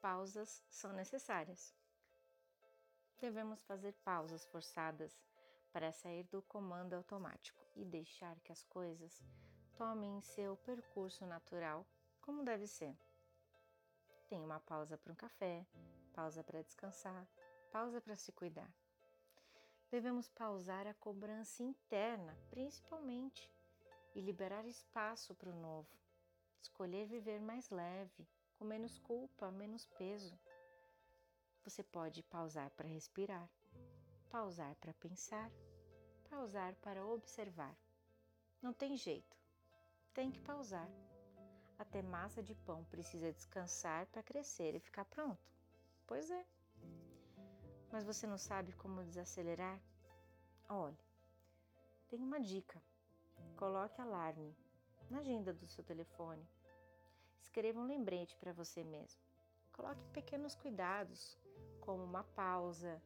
pausas são necessárias. Devemos fazer pausas forçadas para sair do comando automático e deixar que as coisas tomem seu percurso natural, como deve ser. Tem uma pausa para um café, pausa para descansar, pausa para se cuidar. Devemos pausar a cobrança interna, principalmente, e liberar espaço para o novo. Escolher viver mais leve, com menos culpa, menos peso. Você pode pausar para respirar, pausar para pensar, pausar para observar. Não tem jeito, tem que pausar. Até massa de pão precisa descansar para crescer e ficar pronto. Pois é. Mas você não sabe como desacelerar? Olha, tem uma dica. Coloque alarme na agenda do seu telefone. Escreva um lembrete para você mesmo. Coloque pequenos cuidados, como uma pausa.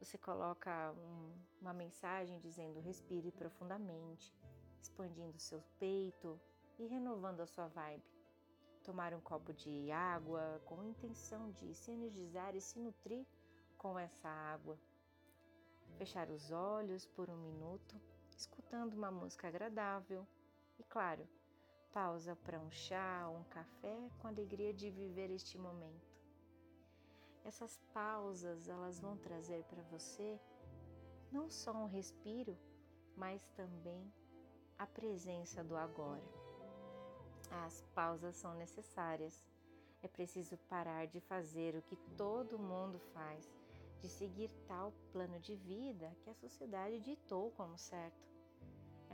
Você coloca um, uma mensagem dizendo respire profundamente, expandindo seu peito e renovando a sua vibe. Tomar um copo de água com a intenção de se energizar e se nutrir com essa água. Fechar os olhos por um minuto, escutando uma música agradável e, claro, pausa para um chá ou um café com a alegria de viver este momento. Essas pausas, elas vão trazer para você não só um respiro, mas também a presença do agora. As pausas são necessárias. É preciso parar de fazer o que todo mundo faz de seguir tal plano de vida que a sociedade ditou como certo.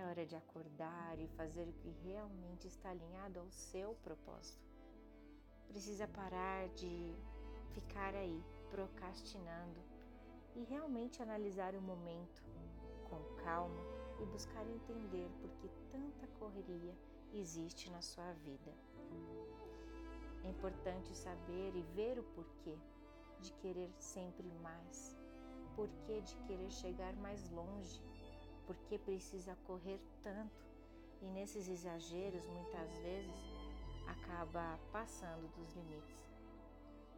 É hora de acordar e fazer o que realmente está alinhado ao seu propósito. Precisa parar de ficar aí procrastinando e realmente analisar o momento com calma e buscar entender por que tanta correria existe na sua vida. É importante saber e ver o porquê de querer sempre mais? Por que de querer chegar mais longe? Por que precisa correr tanto? E nesses exageros, muitas vezes, acaba passando dos limites.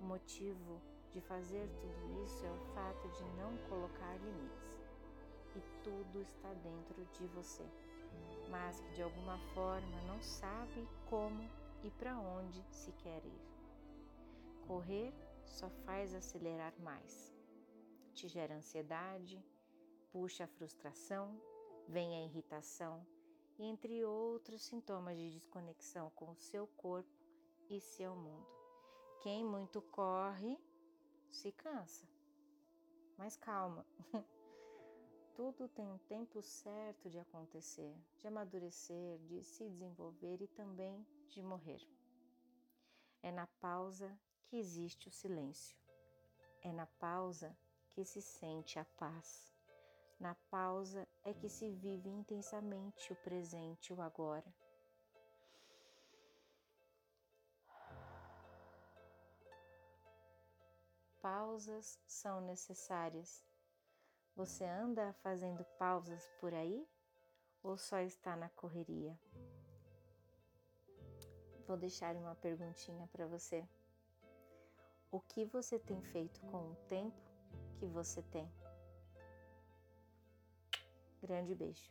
O motivo de fazer tudo isso é o fato de não colocar limites. E tudo está dentro de você, mas que de alguma forma não sabe como e para onde se quer ir. Correr só faz acelerar mais. Te gera ansiedade, puxa a frustração, vem a irritação e entre outros sintomas de desconexão com o seu corpo e seu mundo. Quem muito corre se cansa. Mas calma. Tudo tem um tempo certo de acontecer, de amadurecer, de se desenvolver e também de morrer. É na pausa que existe o silêncio. É na pausa que se sente a paz. Na pausa é que se vive intensamente o presente o agora. Pausas são necessárias. Você anda fazendo pausas por aí ou só está na correria? Vou deixar uma perguntinha para você o que você tem feito com o tempo que você tem. Grande beijo.